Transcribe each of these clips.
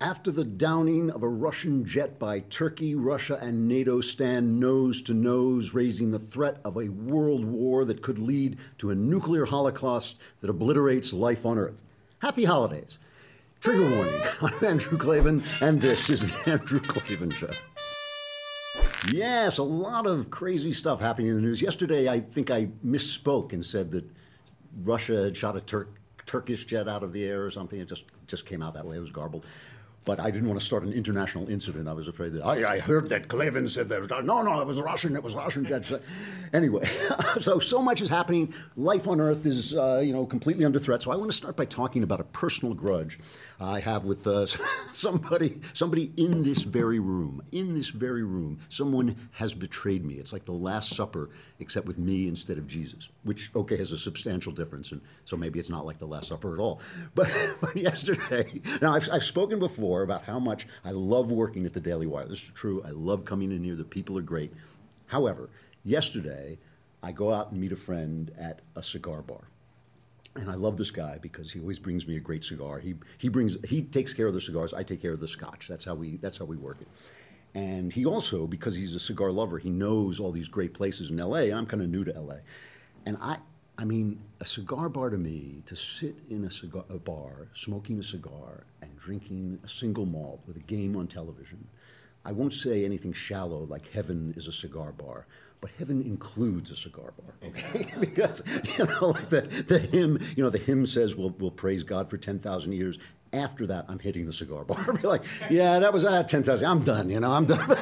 After the downing of a Russian jet by Turkey, Russia, and NATO stand nose to nose, raising the threat of a world war that could lead to a nuclear holocaust that obliterates life on Earth. Happy holidays. Trigger warning I'm Andrew Klavan, and this is the Andrew Klavan Show. Yes, a lot of crazy stuff happening in the news. Yesterday, I think I misspoke and said that Russia had shot a Turk, Turkish jet out of the air or something. It just, just came out that way. It was garbled but I didn't want to start an international incident. I was afraid that I, I heard that Klavan said that. No, no, it was Russian. It was Russian jets. anyway, so so much is happening. Life on Earth is uh, you know completely under threat. So I want to start by talking about a personal grudge I have with uh, somebody somebody in this very room. In this very room, someone has betrayed me. It's like the Last Supper, except with me instead of Jesus. Which okay has a substantial difference, and so maybe it's not like the Last Supper at all. But, but yesterday, now I've, I've spoken before before about how much I love working at the Daily Wire. This is true. I love coming in here. The people are great. However, yesterday, I go out and meet a friend at a cigar bar. And I love this guy because he always brings me a great cigar. He, he brings he takes care of the cigars. I take care of the scotch. That's how we that's how we work it. And he also, because he's a cigar lover, he knows all these great places in LA. I'm kind of new to LA. And I, I mean, a cigar bar to me, to sit in a cigar a bar, smoking a cigar and drinking a single malt with a game on television. I won't say anything shallow like heaven is a cigar bar, but heaven includes a cigar bar, okay? because you know, like the, the hymn, you know, the hymn says we'll, we'll praise God for ten thousand years, after that, I'm hitting the cigar bar. Be like, yeah, that was uh, 10,000. I'm done, you know, I'm done.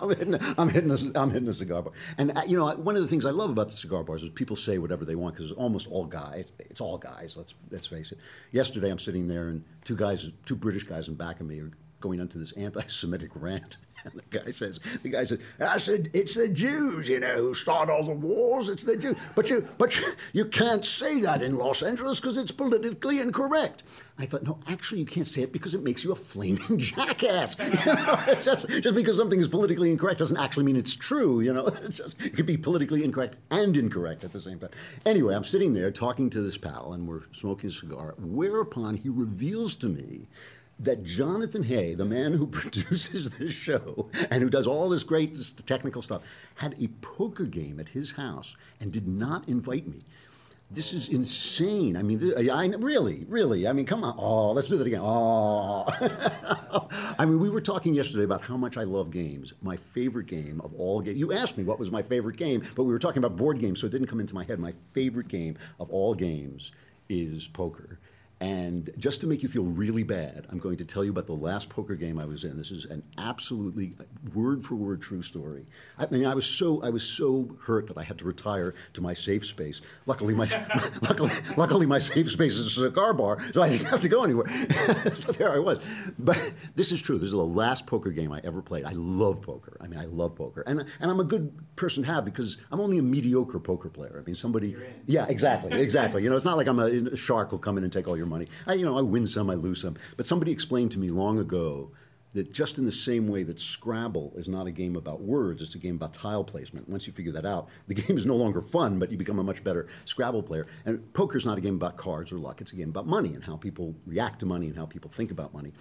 I'm, hitting, I'm, hitting a, I'm hitting the cigar bar. And, uh, you know, one of the things I love about the cigar bars is people say whatever they want because it's almost all guys. It's all guys, let's, let's face it. Yesterday, I'm sitting there and two guys, two British guys in back of me are going into this anti-Semitic rant. And the guy says, the guy says, I said, it's the Jews, you know, who start all the wars. It's the Jews. But you, but you, you can't say that in Los Angeles because it's politically incorrect. I thought, no, actually, you can't say it because it makes you a flaming jackass. You know, just, just because something is politically incorrect doesn't actually mean it's true. You know, it's just, it could be politically incorrect and incorrect at the same time. Anyway, I'm sitting there talking to this pal, and we're smoking a cigar. Whereupon he reveals to me that Jonathan Hay, the man who produces this show and who does all this great technical stuff, had a poker game at his house and did not invite me. This is insane. I mean, I, really, really. I mean, come on. Oh, let's do that again. Oh. I mean, we were talking yesterday about how much I love games. My favorite game of all games. You asked me what was my favorite game, but we were talking about board games, so it didn't come into my head. My favorite game of all games is poker. And just to make you feel really bad, I'm going to tell you about the last poker game I was in. This is an absolutely word for word true story. I mean, I was so I was so hurt that I had to retire to my safe space. Luckily, my luckily, luckily my safe space is a cigar bar, so I didn't have to go anywhere. so there I was. But this is true. This is the last poker game I ever played. I love poker. I mean, I love poker, and and I'm a good person to have because I'm only a mediocre poker player. I mean, somebody. Yeah, exactly, exactly. You know, it's not like I'm a, a shark who'll come in and take all your money money. I, you know, I win some, I lose some. But somebody explained to me long ago that just in the same way that Scrabble is not a game about words, it's a game about tile placement. Once you figure that out, the game is no longer fun, but you become a much better Scrabble player. And poker is not a game about cards or luck, it's a game about money and how people react to money and how people think about money.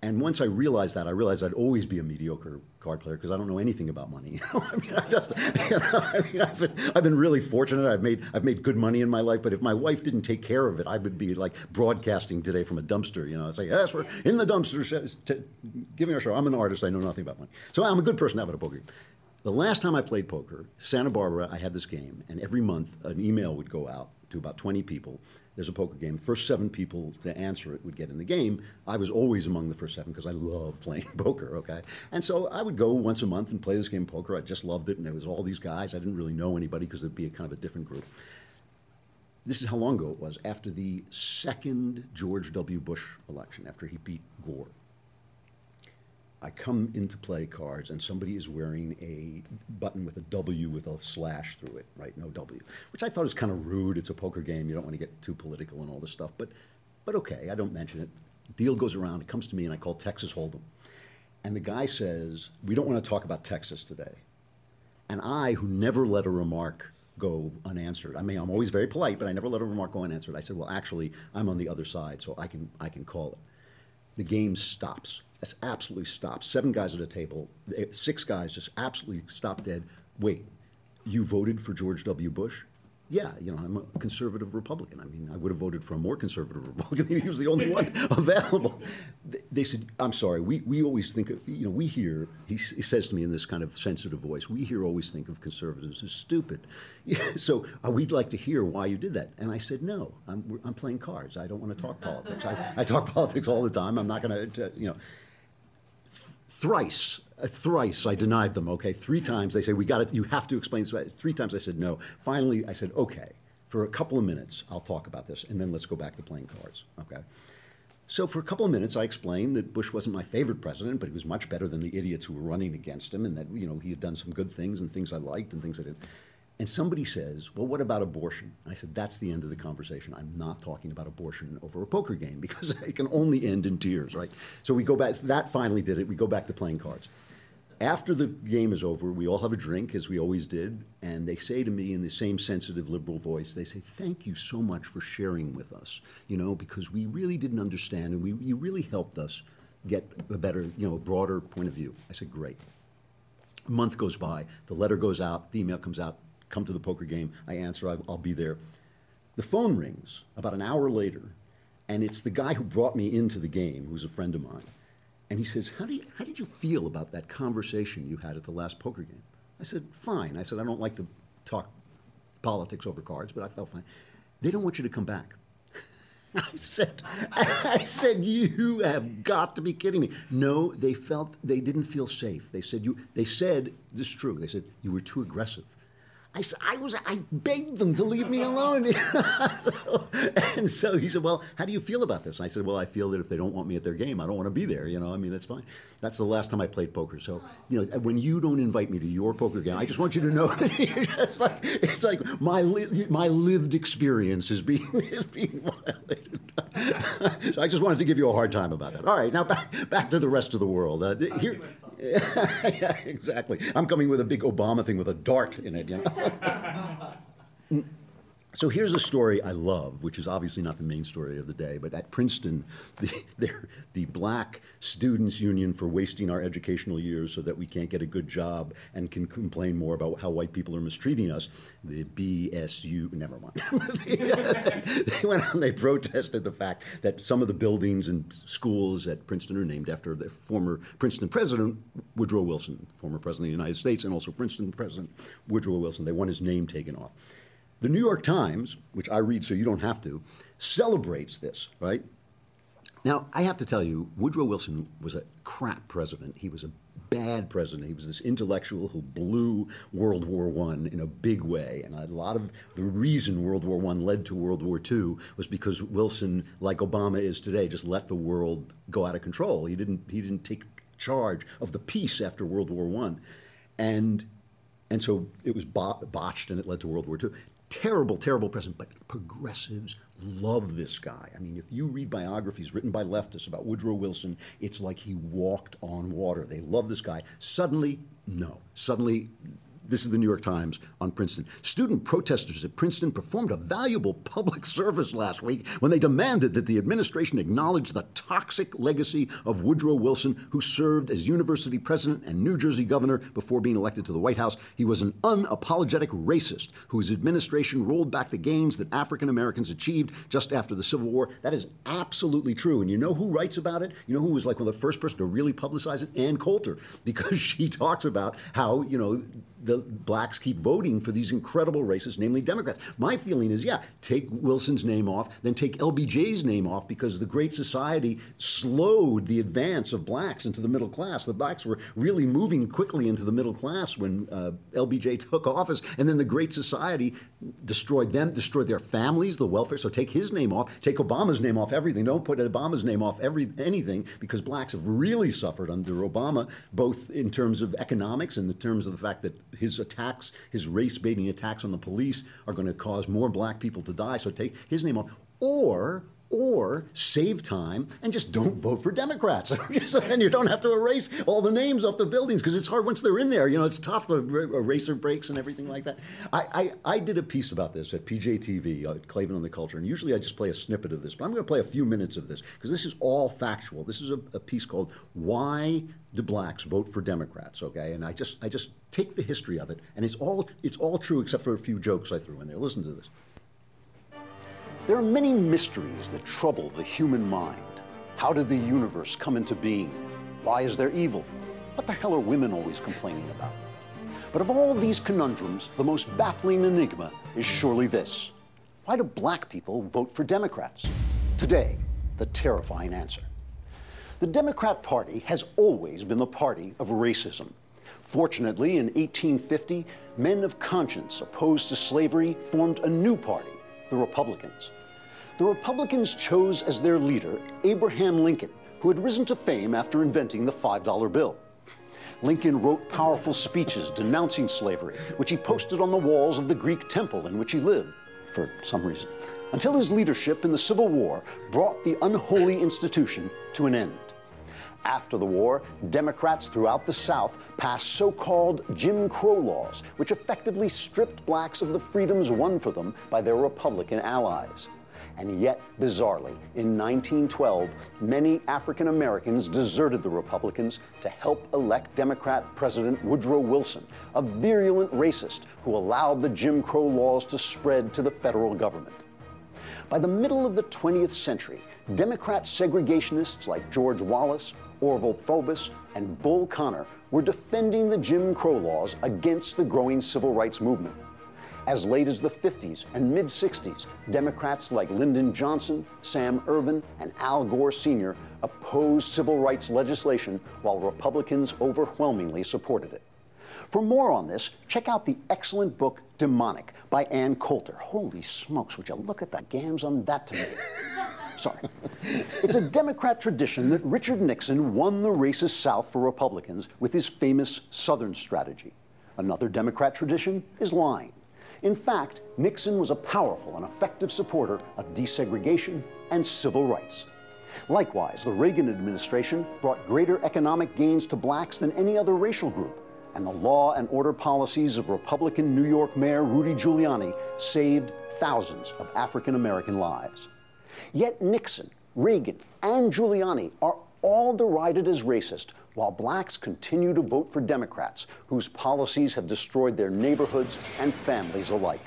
And once I realized that, I realized I'd always be a mediocre card player because I don't know anything about money. I mean, I just, you know, I mean, I've been, I've been really fortunate. I've made, I've made good money in my life. But if my wife didn't take care of it, I would be like broadcasting today from a dumpster. You know, it's like, yes, we're in the dumpster, giving our show. I'm an artist. I know nothing about money. So I'm a good person to have at a poker game. The last time I played poker, Santa Barbara, I had this game, and every month an email would go out to about 20 people there's a poker game. First seven people to answer it would get in the game. I was always among the first seven because I love playing poker, okay? And so I would go once a month and play this game of poker. I just loved it, and there was all these guys. I didn't really know anybody because it'd be a kind of a different group. This is how long ago it was, after the second George W. Bush election, after he beat Gore. I come into play cards and somebody is wearing a button with a W with a slash through it, right? No W, which I thought was kind of rude. It's a poker game. You don't want to get too political and all this stuff, but, but okay, I don't mention it. Deal goes around. It comes to me and I call Texas Hold'em. And the guy says, We don't want to talk about Texas today. And I, who never let a remark go unanswered, I mean, I'm always very polite, but I never let a remark go unanswered. I said, Well, actually, I'm on the other side, so I can, I can call it The game stops. It's absolutely stops. Seven guys at a table, eh, six guys just absolutely stop dead. Wait, you voted for George W. Bush? Yeah, you know, I'm a conservative Republican. I mean, I would have voted for a more conservative Republican. he was the only one available. They said, I'm sorry, we, we always think of, you know, we hear, he, he says to me in this kind of sensitive voice, we here always think of conservatives as stupid. so uh, we'd like to hear why you did that. And I said, no, I'm, I'm playing cards. I don't want to talk politics. I, I talk politics all the time. I'm not going to, you know. Thrice uh, thrice I denied them. Okay, three times they say we got it. You have to explain. This. Three times I said no. Finally, I said okay. For a couple of minutes, I'll talk about this, and then let's go back to playing cards. Okay. So for a couple of minutes, I explained that Bush wasn't my favorite president, but he was much better than the idiots who were running against him, and that you know he had done some good things and things I liked and things I didn't. And somebody says, Well, what about abortion? I said, That's the end of the conversation. I'm not talking about abortion over a poker game because it can only end in tears, right? So we go back, that finally did it. We go back to playing cards after the game is over, we all have a drink, as we always did, and they say to me in the same sensitive liberal voice, they say, Thank you so much for sharing with us, you know, because we really didn't understand and we, you really helped us get a better, you know, a broader point of view. I said, Great. A month goes by, the letter goes out, the email comes out, come to the poker game. I answer, I'll, I'll be there. The phone rings about an hour later, and it's the guy who brought me into the game, who's a friend of mine. And he says, how, do you, how did you feel about that conversation you had at the last poker game? I said, Fine. I said, I don't like to talk politics over cards, but I felt fine. They don't want you to come back. I said, I said, you have got to be kidding me. No, they felt they didn't feel safe. They said you. They said this is true. They said you were too aggressive. I, I was I begged them to leave me alone. and so he said, "Well, how do you feel about this?" And I said, "Well, I feel that if they don't want me at their game, I don't want to be there. You know, I mean, that's fine. That's the last time I played poker. So, you know, when you don't invite me to your poker game, I just want you to know that it's like it's like my li- my lived experience is being is being violated. so I just wanted to give you a hard time about that. All right, now back back to the rest of the world. Uh, here, yeah, exactly. I'm coming with a big Obama thing with a dart in it. You know? So here's a story I love, which is obviously not the main story of the day, but at Princeton, the, the Black Students Union for wasting our educational years so that we can't get a good job and can complain more about how white people are mistreating us, the BSU, never mind. they went on, they protested the fact that some of the buildings and schools at Princeton are named after the former Princeton president, Woodrow Wilson, former president of the United States, and also Princeton president Woodrow Wilson. They want his name taken off. The New York Times, which I read so you don't have to, celebrates this, right? Now, I have to tell you, Woodrow Wilson was a crap president. He was a bad president. He was this intellectual who blew World War I in a big way. And a lot of the reason World War I led to World War II was because Wilson, like Obama is today, just let the world go out of control. He didn't, he didn't take charge of the peace after World War I. And, and so it was botched and it led to World War II terrible, terrible president, but progressives love this guy. I mean, if you read biographies written by leftists about Woodrow Wilson, it's like he walked on water. They love this guy. Suddenly, no. Suddenly, this is the New York Times on Princeton. Student protesters at Princeton performed a valuable public service last week when they demanded that the administration acknowledge the toxic legacy of Woodrow Wilson, who served as university president and New Jersey governor before being elected to the White House. He was an unapologetic racist whose administration rolled back the gains that African Americans achieved just after the Civil War. That is absolutely true. And you know who writes about it? You know who was like one of the first person to really publicize it? Ann Coulter, because she talks about how, you know, the blacks keep voting for these incredible races, namely Democrats. My feeling is, yeah, take Wilson's name off, then take LBJ's name off because the Great Society slowed the advance of blacks into the middle class. The blacks were really moving quickly into the middle class when uh, LBJ took office, and then the Great Society destroyed them, destroyed their families, the welfare. So take his name off, take Obama's name off everything. Don't put Obama's name off every anything because blacks have really suffered under Obama, both in terms of economics and in terms of the fact that his attacks, his race baiting attacks on the police are going to cause more black people to die. So take his name off. Or, or save time and just don't vote for Democrats. and you don't have to erase all the names off the buildings because it's hard once they're in there. You know, it's tough, the eraser breaks and everything like that. I, I, I did a piece about this at PJTV, uh, Klavan on the Culture, and usually I just play a snippet of this, but I'm going to play a few minutes of this because this is all factual. This is a, a piece called Why Do Blacks Vote for Democrats, okay? And I just, I just take the history of it, and it's all, it's all true except for a few jokes I threw in there. Listen to this. There are many mysteries that trouble the human mind. How did the universe come into being? Why is there evil? What the hell are women always complaining about? But of all these conundrums, the most baffling enigma is surely this. Why do black people vote for Democrats? Today, the terrifying answer. The Democrat Party has always been the party of racism. Fortunately, in 1850, men of conscience opposed to slavery formed a new party, the Republicans the Republicans chose as their leader Abraham Lincoln, who had risen to fame after inventing the $5 bill. Lincoln wrote powerful speeches denouncing slavery, which he posted on the walls of the Greek temple in which he lived, for some reason, until his leadership in the Civil War brought the unholy institution to an end. After the war, Democrats throughout the South passed so called Jim Crow laws, which effectively stripped blacks of the freedoms won for them by their Republican allies. And yet, bizarrely, in 1912, many African Americans deserted the Republicans to help elect Democrat President Woodrow Wilson, a virulent racist who allowed the Jim Crow laws to spread to the federal government. By the middle of the 20th century, Democrat segregationists like George Wallace, Orval Faubus, and Bull Connor were defending the Jim Crow laws against the growing civil rights movement. As late as the 50s and mid 60s, Democrats like Lyndon Johnson, Sam Ervin, and Al Gore Sr. opposed civil rights legislation while Republicans overwhelmingly supported it. For more on this, check out the excellent book Demonic by Ann Coulter. Holy smokes, would you look at the gams on that tomato? Sorry. It's a Democrat tradition that Richard Nixon won the racist South for Republicans with his famous Southern strategy. Another Democrat tradition is lying. In fact, Nixon was a powerful and effective supporter of desegregation and civil rights. Likewise, the Reagan administration brought greater economic gains to blacks than any other racial group, and the law and order policies of Republican New York Mayor Rudy Giuliani saved thousands of African American lives. Yet Nixon, Reagan, and Giuliani are all derided as racist while blacks continue to vote for Democrats whose policies have destroyed their neighborhoods and families alike.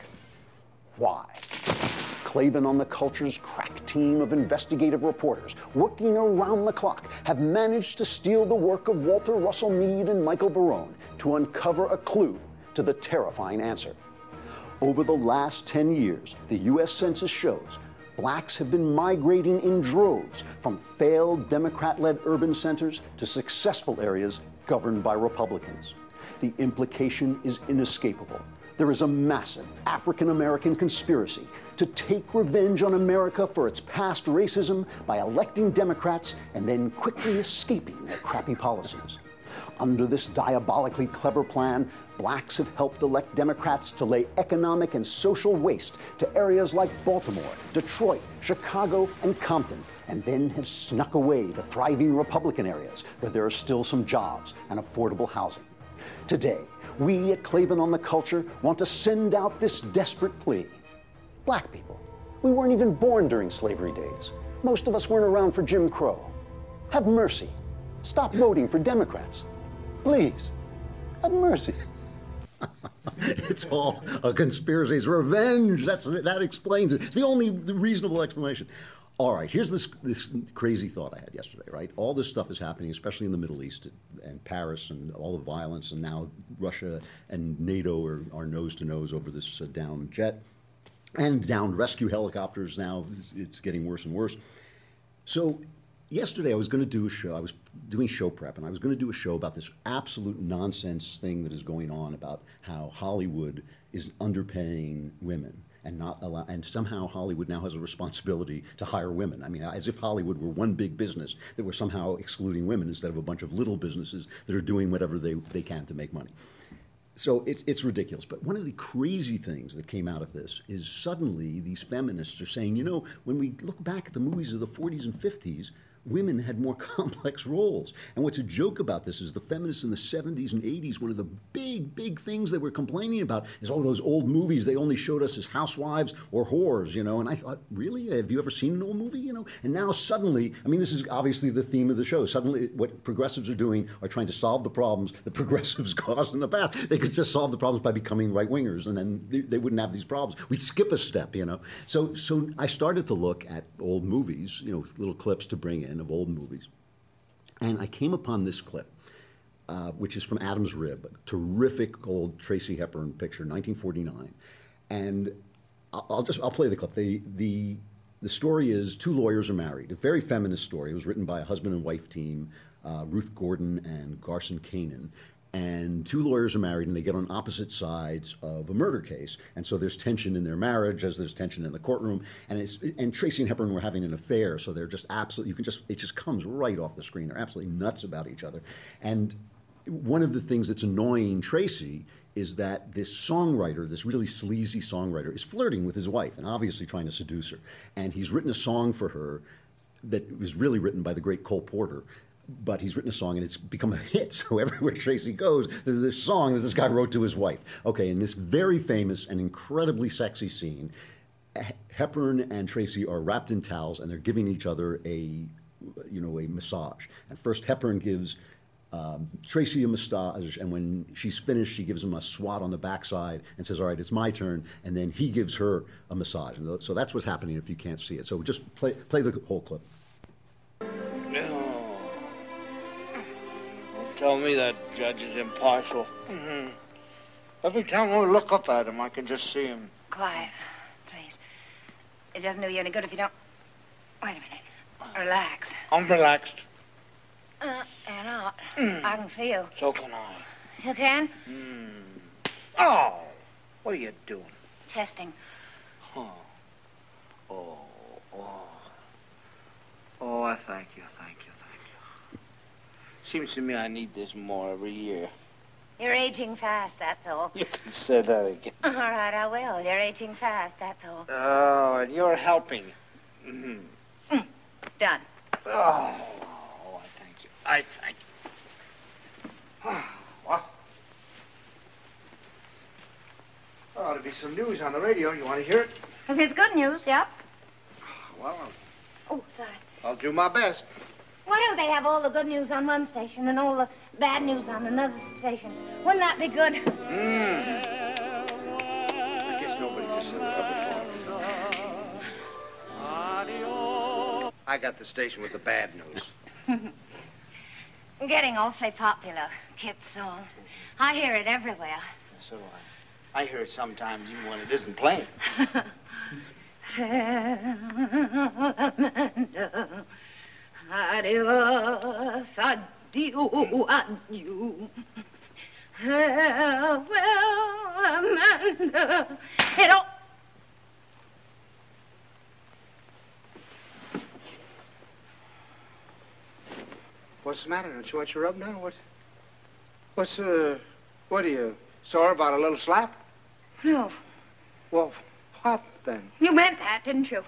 Why? Klavan on the Culture's crack team of investigative reporters working around the clock have managed to steal the work of Walter Russell Mead and Michael Barone to uncover a clue to the terrifying answer. Over the last 10 years, the U.S. Census shows blacks have been migrating in droves from failed Democrat led urban centers to successful areas governed by Republicans. The implication is inescapable. There is a massive African American conspiracy to take revenge on America for its past racism by electing Democrats and then quickly escaping their crappy policies. Under this diabolically clever plan, blacks have helped elect Democrats to lay economic and social waste to areas like Baltimore, Detroit, Chicago, and Compton, and then have snuck away to thriving Republican areas where there are still some jobs and affordable housing. Today, we at Klavan on the Culture want to send out this desperate plea. Black people, we weren't even born during slavery days. Most of us weren't around for Jim Crow. Have mercy. Stop voting for Democrats. Please, have mercy. it's all a conspiracy. It's revenge. That's that explains it. It's the only reasonable explanation. All right, here's this this crazy thought I had yesterday. Right, all this stuff is happening, especially in the Middle East and Paris and all the violence, and now Russia and NATO are, are nose to nose over this uh, down jet and down rescue helicopters. Now it's, it's getting worse and worse. So yesterday I was going to do a show. I was doing show prep, and I was going to do a show about this absolute nonsense thing that is going on about how Hollywood is underpaying women and not allow, and somehow Hollywood now has a responsibility to hire women. I mean, as if Hollywood were one big business that were somehow excluding women instead of a bunch of little businesses that are doing whatever they, they can to make money. so it's, it's ridiculous. But one of the crazy things that came out of this is suddenly these feminists are saying, you know, when we look back at the movies of the 40s and 50s, women had more complex roles. And what's a joke about this is the feminists in the 70s and 80s, one of the big, big things they were complaining about is all those old movies they only showed us as housewives or whores, you know. And I thought, really? Have you ever seen an old movie, you know? And now suddenly, I mean, this is obviously the theme of the show. Suddenly, what progressives are doing are trying to solve the problems that progressives caused in the past. They could just solve the problems by becoming right wingers, and then they, they wouldn't have these problems. We'd skip a step, you know. So, so I started to look at old movies, you know, little clips to bring in of old movies. And I came upon this clip, uh, which is from Adam's Rib, a terrific old Tracy Hepburn picture, 1949. And I'll, I'll just I'll play the clip. The the the story is two lawyers are married. A very feminist story. It was written by a husband and wife team, uh, Ruth Gordon and Garson Kanin and two lawyers are married and they get on opposite sides of a murder case. And so there's tension in their marriage as there's tension in the courtroom. And it's and tracy and hepburn were having an affair so they're just absolutely you can just it just comes right off the screen. They're absolutely nuts about each other. And one of the things that's annoying tracy is that this songwriter, this really sleazy songwriter, is flirting with his wife and obviously trying to seduce her. And he's written a song for her that was really written by the great Cole Porter but he's written a song and it's become a hit. So everywhere Tracy goes, there's this song that this guy wrote to his wife. Okay, in this very famous and incredibly sexy scene, Hepburn and Tracy are wrapped in towels and they're giving each other a, you know, a massage. And first Hepburn gives um, Tracy a massage, and when she's finished, she gives him a swat on the backside and says, "All right, it's my turn." And then he gives her a massage. And so that's what's happening if you can't see it. So just play play the whole clip. Tell me that judge is impartial. Mm-hmm. Every time I look up at him, I can just see him. Quiet, please. It doesn't do you any good if you don't. Wait a minute. Relax. I'm relaxed. Uh, and not. Mm. I can feel. So can I. You can? Mm. Oh, what are you doing? Testing. Oh. Oh, oh. Oh, I thank you. Seems to me I need this more every year. You're aging fast, that's all. You can say that again. All right, I will. You're aging fast, that's all. Oh, and you're helping. Mm-hmm. Mm. Done. Oh, oh, I thank you. I thank you. well, there ought to be some news on the radio. You want to hear it? If it's good news, yep. Well, I'll... Oh, sorry. I'll do my best. Why don't they have all the good news on one station and all the bad news on another station? Wouldn't that be good? Mm. I guess nobody just said that before. I got the station with the bad news. Getting awfully popular, Kip's song. I hear it everywhere. So do I. I hear it sometimes even when it isn't playing. Adios, adieu, adieu. Farewell, Amanda. It all... What's the matter? Don't you want your rub now? What? What's, uh, what are you, sore about a little slap? No. Well, what then? You meant that, didn't you?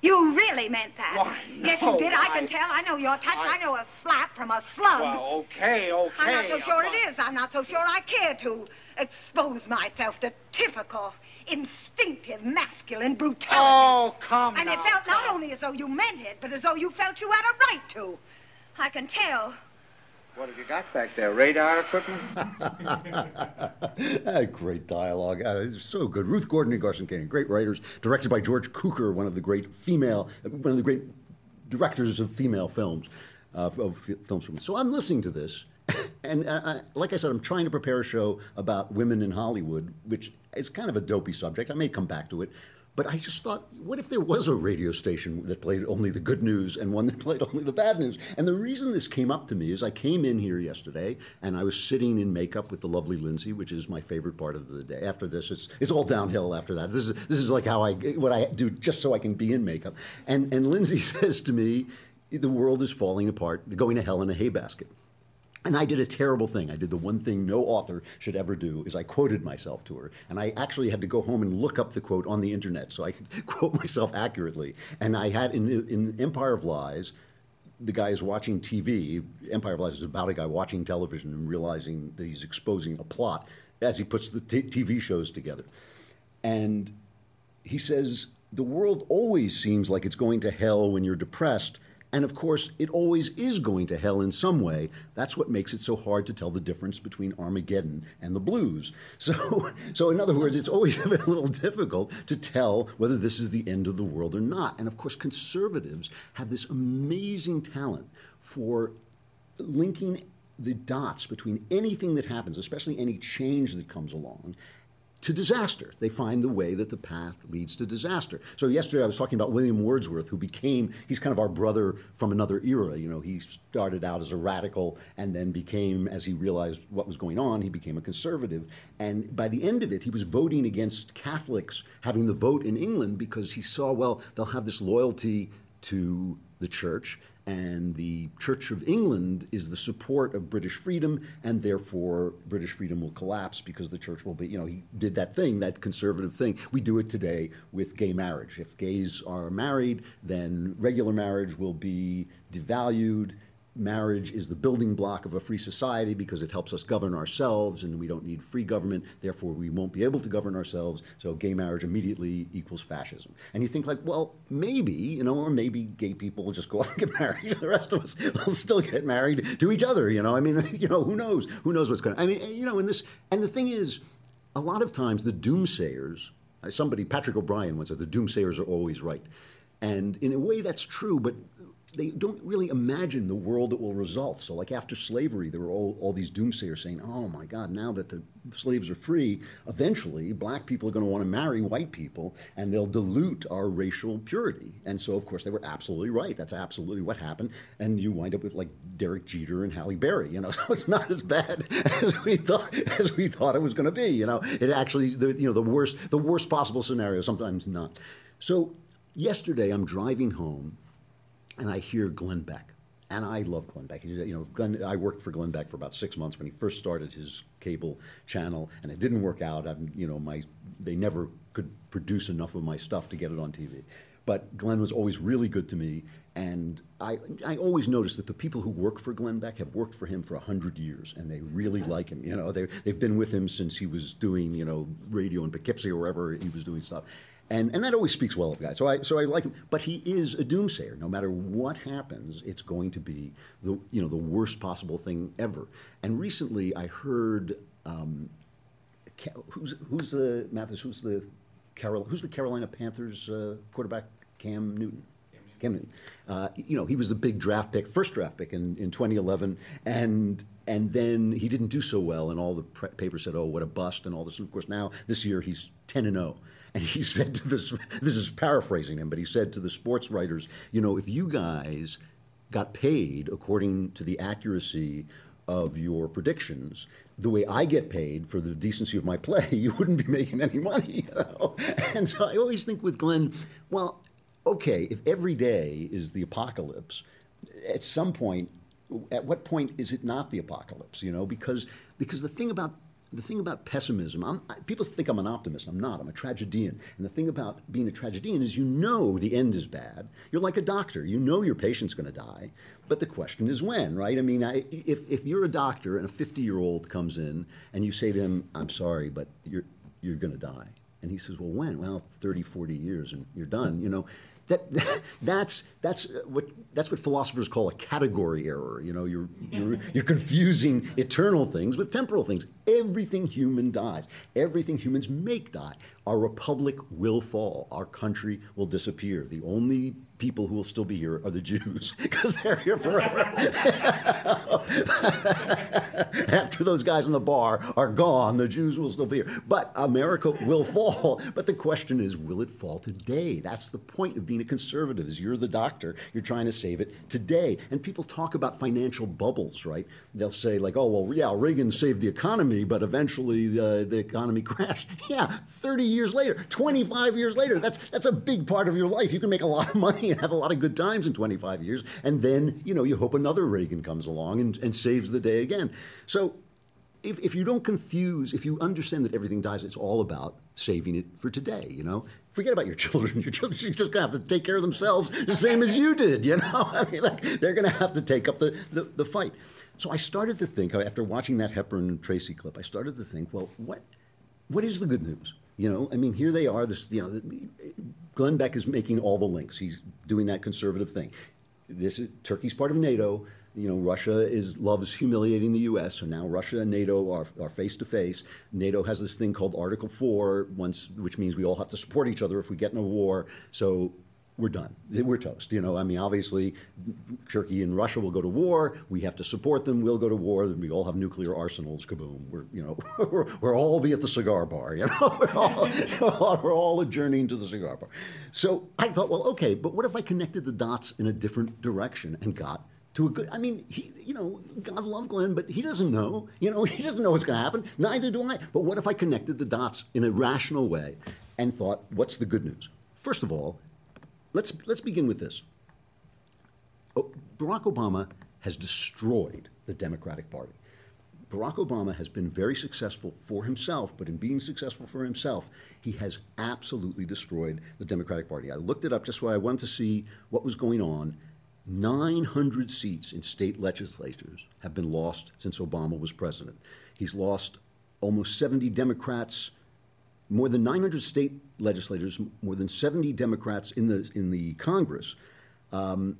You really meant that. Why, yes, you did. I, I, can tell. I know your touch. I, I, know a slap from a slug. Well, okay, okay. I'm not so sure it uh-huh. is. I'm not so sure I care to expose myself to typical, instinctive, masculine brutality. Oh, come on. And now, it felt come. not only as though you meant it, but as though you felt you had a right to. I can tell. What have you got back there? Radar equipment? great dialogue. Uh, it's so good. Ruth Gordon and Garson Kanin, great writers. Directed by George Cukor, one of the great female, one of the great directors of female films, uh, of films from. So I'm listening to this, and uh, I, like I said, I'm trying to prepare a show about women in Hollywood, which is kind of a dopey subject. I may come back to it. But I just thought, what if there was a radio station that played only the good news and one that played only the bad news? And the reason this came up to me is I came in here yesterday and I was sitting in makeup with the lovely Lindsay, which is my favorite part of the day. After this, it's it's all downhill after that. This is this is like how I what I do just so I can be in makeup. And and Lindsay says to me, the world is falling apart, going to hell in a hay basket. And I did a terrible thing. I did the one thing no author should ever do is I quoted myself to her. And I actually had to go home and look up the quote on the internet so I could quote myself accurately. And I had in, in Empire of Lies, the guy is watching TV. Empire of Lies is about a guy watching television and realizing that he's exposing a plot as he puts the t- TV shows together. And he says, The world always seems like it's going to hell when you're depressed. And of course, it always is going to hell in some way. That's what makes it so hard to tell the difference between Armageddon and the blues. So, so in other words, it's always a little difficult to tell whether this is the end of the world or not. And of course, conservatives have this amazing talent for linking the dots between anything that happens, especially any change that comes along, to disaster. They find the way that the path leads to disaster. So yesterday I was talking about William Wordsworth, who became, he's kind of our brother from another era. You know, he started out as a radical and then became, as he realized what was going on, he became a conservative. And by the end of it, he was voting against Catholics having the vote in England because he saw, well, they'll have this loyalty to the church and the Church of England is the support of British freedom, and therefore British freedom will collapse because the church will be, you know, he did that thing, that conservative thing. We do it today with gay marriage. If gays are married, then regular marriage will be devalued marriage is the building block of a free society because it helps us govern ourselves and we don't need free government therefore we won't be able to govern ourselves so gay marriage immediately equals fascism. And you think like well maybe you know or maybe gay people will just go off and get married. The rest of us will still get married to each other you know? I mean you know who knows? Who knows what's going to i mean you know and this and the thing is a lot of times the doomsayers somebody patrick o'brien once said the doomsayers are always right. And in a way that's true but they don't really imagine the world that will result. So, like after slavery, there were all, all these doomsayers saying, "Oh my God, now that the slaves are free, eventually black people are going to want to marry white people, and they'll dilute our racial purity." And so, of course, they were absolutely right. That's absolutely what happened. And you wind up with like Derek Jeter and Halle Berry. You know, so it's not as bad as we thought as we thought it was going to be. You know, it actually, the, you know, the worst the worst possible scenario. Sometimes not. So yesterday, I'm driving home and I hear Glenn Beck. And I love Glenn Beck. He's, you know, Glenn, I worked for Glenn Beck for about six months when he first started his cable channel, and it didn't work out. I'm, you know, my they never could produce enough of my stuff to get it on TV. But Glenn was always really good to me, and I, I always notice that the people who work for Glenn Beck have worked for him for a 100 years, and they really like him. You know, they, they've been with him since he was doing, you know, radio in Poughkeepsie or wherever he was doing stuff. And, and that always speaks well of guys. So I, so I like him. But he is a doomsayer. No matter what happens, it's going to be the, you know, the worst possible thing ever. And recently I heard, um, who's, who's the, Mathis, who's the, Carol, who's the Carolina Panthers uh, quarterback? Cam Newton. Cam Newton. Uh, you know, he was the big draft pick, first draft pick in, in 2011, and and then he didn't do so well, and all the pre- papers said, "Oh, what a bust!" and all this. And of course, now this year he's 10 and 0, and he said to this. This is paraphrasing him, but he said to the sports writers, "You know, if you guys got paid according to the accuracy of your predictions, the way I get paid for the decency of my play, you wouldn't be making any money. You know? And so I always think with Glenn, well, okay, if every day is the apocalypse, at some point, at what point is it not the apocalypse? You know, because because the thing about the thing about pessimism, I'm, people think I'm an optimist. I'm not. I'm a tragedian. And the thing about being a tragedian is you know the end is bad. You're like a doctor. You know your patient's going to die. But the question is when, right? I mean, I, if, if you're a doctor and a 50 year old comes in and you say to him, I'm sorry, but you're, you're going to die. And he says, Well, when? Well, 30, 40 years and you're done. You know, that, that's that's uh, what that's what philosophers call a category error. You know, you're, you're you're confusing eternal things with temporal things. Everything human dies. Everything humans make die. Our republic will fall. Our country will disappear. The only people who will still be here are the Jews because they're here forever. After those guys in the bar are gone, the Jews will still be here. But America will fall. But the question is, will it fall today? That's the point of being a conservative. Is you're the doctor, you're trying to save it today. And people talk about financial bubbles, right? They'll say like, oh well, yeah, Reagan saved the economy, but eventually the, the economy crashed. Yeah, 30 years later, 25 years later, that's that's a big part of your life. You can make a lot of money have a lot of good times in 25 years. And then, you know, you hope another Reagan comes along and, and saves the day again. So if, if you don't confuse, if you understand that everything dies, it's all about saving it for today, you know? Forget about your children. Your children are just gonna have to take care of themselves the same as you did, you know? I mean, like, they're gonna have to take up the, the, the fight. So I started to think, uh, after watching that Hepburn and Tracy clip, I started to think, well, what, what is the good news? You know, I mean, here they are. This, you know, Glenn Beck is making all the links. He's doing that conservative thing. This is Turkey's part of NATO you know, Russia is loves humiliating the U.S. So now Russia and NATO are, are face to face. NATO has this thing called Article Four, once, which means we all have to support each other if we get in a war. So we're done. We're toast. You know, I mean, obviously, Turkey and Russia will go to war. We have to support them. We'll go to war. We all have nuclear arsenals. Kaboom. We're, you know, we're, we're all be at the cigar bar. You know, we're all, we're all adjourning to the cigar bar. So I thought, well, okay, but what if I connected the dots in a different direction and got to a good. I mean, he, you know, God love Glenn, but he doesn't know. You know, he doesn't know what's going to happen. Neither do I. But what if I connected the dots in a rational way and thought, what's the good news? First of all, let's let's begin with this. Barack Obama has destroyed the Democratic Party. Barack Obama has been very successful for himself, but in being successful for himself, he has absolutely destroyed the Democratic Party. I looked it up just why I wanted to see what was going on, 900 seats in state legislatures have been lost since Obama was president. He's lost almost 70 Democrats, more than 900 state legislators, more than 70 Democrats in the in the Congress. Um,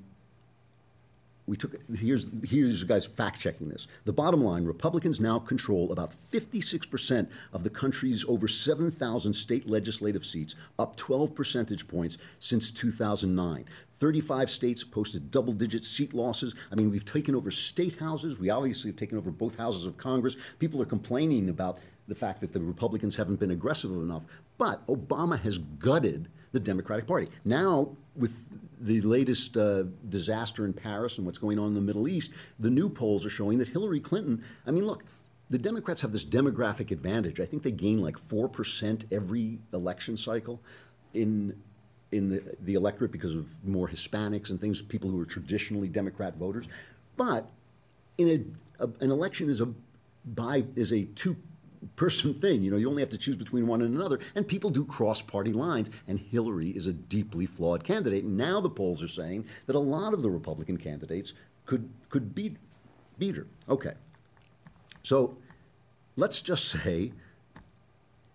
we took here's here's guys fact checking this. The bottom line: Republicans now control about 56 percent of the country's over 7,000 state legislative seats, up 12 percentage points since 2009. 35 states posted double-digit seat losses. I mean, we've taken over state houses. We obviously have taken over both houses of Congress. People are complaining about the fact that the Republicans haven't been aggressive enough, but Obama has gutted the Democratic Party. Now, with the latest uh, disaster in Paris and what's going on in the Middle East, the new polls are showing that Hillary Clinton, I mean, look, the Democrats have this demographic advantage. I think they gain like 4% every election cycle in in the, the electorate because of more Hispanics and things, people who are traditionally Democrat voters. But in a, a an election is a by is a two person thing. You know, you only have to choose between one and another. And people do cross party lines. And Hillary is a deeply flawed candidate. And now the polls are saying that a lot of the Republican candidates could, could beat, beat her. Okay. So let's just say,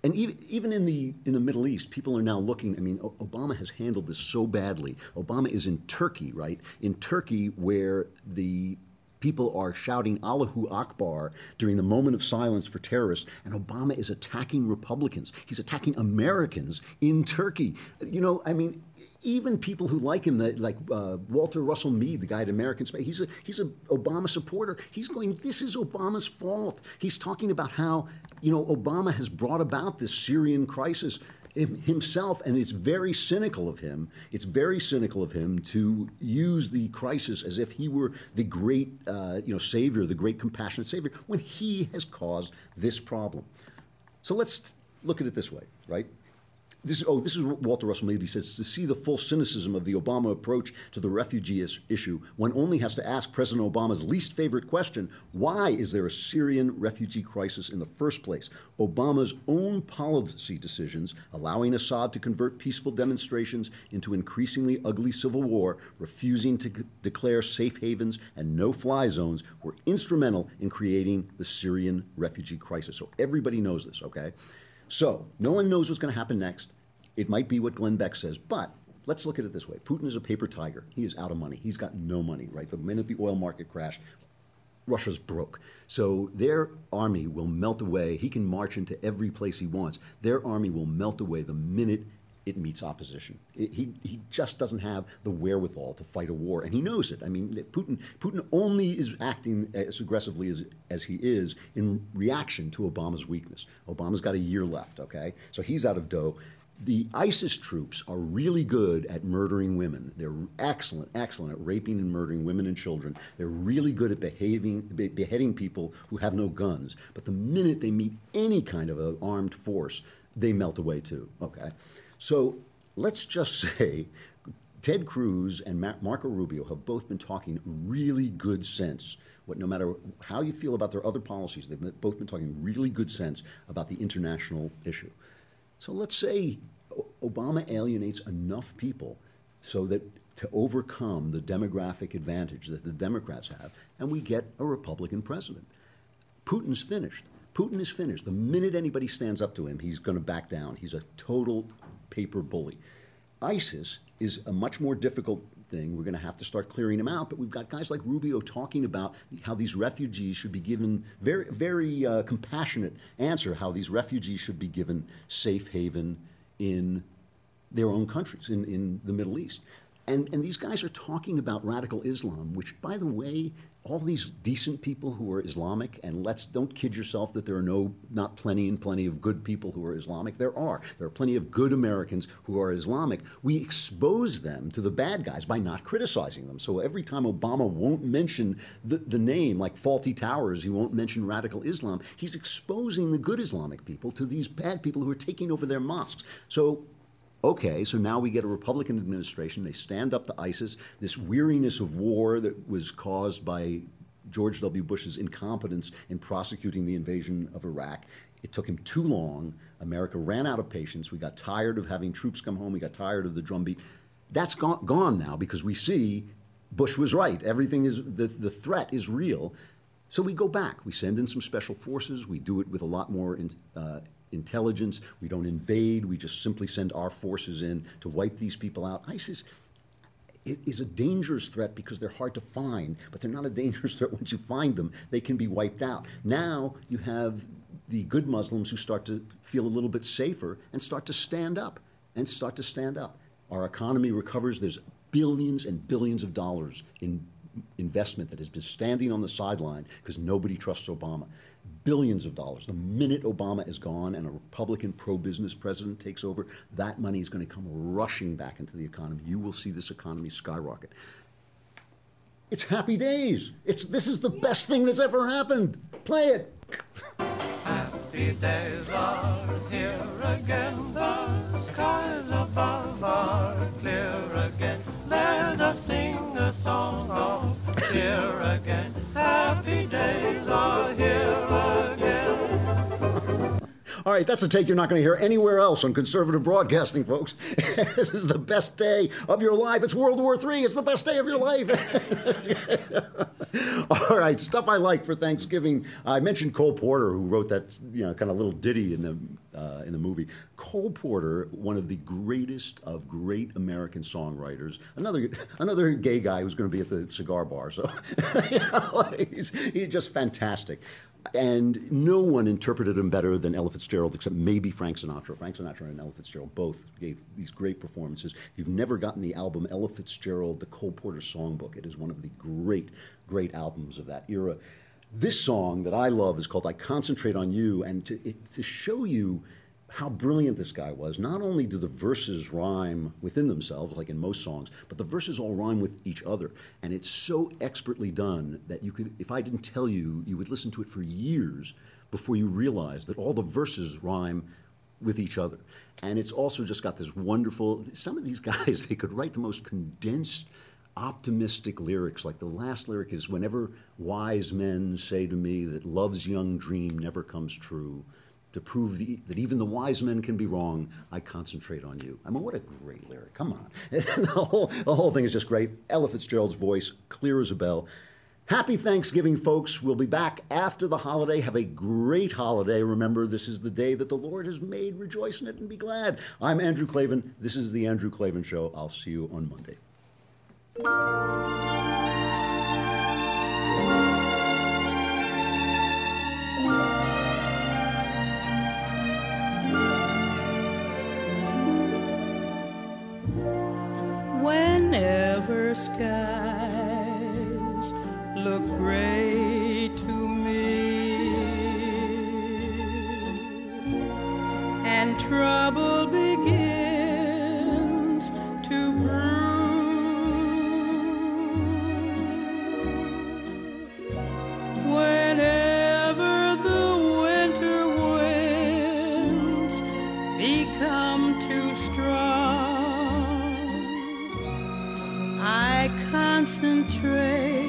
and even, even in the in the Middle East, people are now looking. I mean, Obama has handled this so badly. Obama is in Turkey, right? In Turkey, where the people are shouting Allahu Akbar during the moment of silence for terrorists, and Obama is attacking Republicans. He's attacking Americans in Turkey. You know, I mean, even people who like him, like uh, Walter Russell Mead, the guy at American Space, he's a he's a Obama supporter. He's going, this is Obama's fault. He's talking about how you know Obama has brought about this Syrian crisis himself, and it's very cynical of him. It's very cynical of him to use the crisis as if he were the great, uh, you know, savior, the great compassionate savior, when he has caused this problem. So let's look at it this way, right? This, oh, this is what Walter Russell Mead. He says to see the full cynicism of the Obama approach to the refugee issue, one only has to ask President Obama's least favorite question why is there a Syrian refugee crisis in the first place? Obama's own policy decisions, allowing Assad to convert peaceful demonstrations into increasingly ugly civil war, refusing to declare safe havens and no fly zones, were instrumental in creating the Syrian refugee crisis. So everybody knows this, okay? So no one knows what's going to happen next. It might be what Glenn Beck says, but let's look at it this way. Putin is a paper tiger. He is out of money. He's got no money, right? The minute the oil market crashed, Russia's broke. So their army will melt away. He can march into every place he wants. Their army will melt away the minute it meets opposition. It, he, he just doesn't have the wherewithal to fight a war, and he knows it. I mean, Putin, Putin only is acting as aggressively as, as he is in reaction to Obama's weakness. Obama's got a year left, okay? So he's out of dough. The ISIS troops are really good at murdering women. They're excellent, excellent at raping and murdering women and children. They're really good at behaving, be, beheading people who have no guns. But the minute they meet any kind of an armed force, they melt away too, okay? So let's just say, Ted Cruz and Marco Rubio have both been talking really good sense. What, no matter how you feel about their other policies, they've both been talking really good sense about the international issue. So let's say Obama alienates enough people so that to overcome the demographic advantage that the Democrats have, and we get a Republican president. Putin's finished. Putin is finished. The minute anybody stands up to him, he's going to back down. He's a total paper bully. ISIS is a much more difficult thing. We're going to have to start clearing them out. But we've got guys like Rubio talking about how these refugees should be given very, very uh, compassionate answer. How these refugees should be given safe haven in their own countries, in, in the Middle East. And, and these guys are talking about radical Islam, which, by the way, all these decent people who are Islamic, and let's don't kid yourself that there are no, not plenty and plenty of good people who are Islamic. There are. There are plenty of good Americans who are Islamic. We expose them to the bad guys by not criticizing them. So every time Obama won't mention the, the name, like Fawlty Towers, he won't mention radical Islam, he's exposing the good Islamic people to these bad people who are taking over their mosques. So okay, so now we get a Republican administration. They stand up to ISIS. This weariness of war that was caused by George W. Bush's incompetence in prosecuting the invasion of Iraq. It took him too long. America ran out of patience. We got tired of having troops come home. We got tired of the drumbeat. That's gone, gone now because we see Bush was right. Everything is, the, the threat is real. So we go back. We send in some special forces. We do it with a lot more in, uh, intelligence. We don't invade. We just simply send our forces in to wipe these people out. ISIS is a dangerous threat because they're hard to find, but they're not a dangerous threat once you find them. They can be wiped out. Now you have the good Muslims who start to feel a little bit safer and start to stand up and start to stand up. Our economy recovers. There's billions and billions of dollars in investment that has been standing on the sideline because nobody trusts Obama billions of dollars. The minute Obama is gone and a Republican pro business president takes over, that money is going to come rushing back into the economy. You will see this economy skyrocket. It's happy days. It's this is the best thing that's ever happened. Play it. Happy days are here again. The skies above are clear again. Let us sing a song of cheer again. Happy days are here again. All right, that's a take you're not going to hear anywhere else on conservative broadcasting, folks. this is the best day of your life. It's World War III. It's the best day of your life. All right, stuff I like for Thanksgiving. I mentioned Cole Porter, who wrote that you know kind of little ditty in the uh, in the movie. Cole Porter, one of the greatest of great American songwriters. Another another gay guy who's going to be at the cigar bar. So you know, he's, he's just fantastic. And no one interpreted him better than Ella Fitzgerald, except maybe Frank Sinatra. Frank Sinatra and Ella Fitzgerald both gave these great performances. If you've never gotten the album Ella Fitzgerald, the Cole Porter Songbook, it is one of the great, great albums of that era. This song that I love is called I Concentrate on You, and to, it, to show you how brilliant this guy was. Not only do the verses rhyme within themselves, like in most songs, but the verses all rhyme with each other. And it's so expertly done that you could, if I didn't tell you, you would listen to it for years before you realize that all the verses rhyme with each other. And it's also just got this wonderful, some of these guys, they could write the most condensed, optimistic lyrics. Like the last lyric is, Whenever wise men say to me that love's young dream never comes true, to prove the, that even the wise men can be wrong, I concentrate on you. I mean, what a great lyric. Come on. the, whole, the whole thing is just great. Ella Fitzgerald's voice, clear as a bell. Happy Thanksgiving, folks. We'll be back after the holiday. Have a great holiday. Remember, this is the day that the Lord has made. Rejoice in it and be glad. I'm Andrew Klavan. This is The Andrew Klavan Show. I'll see you on Monday. Whenever skies look gray to me and trouble I concentrate.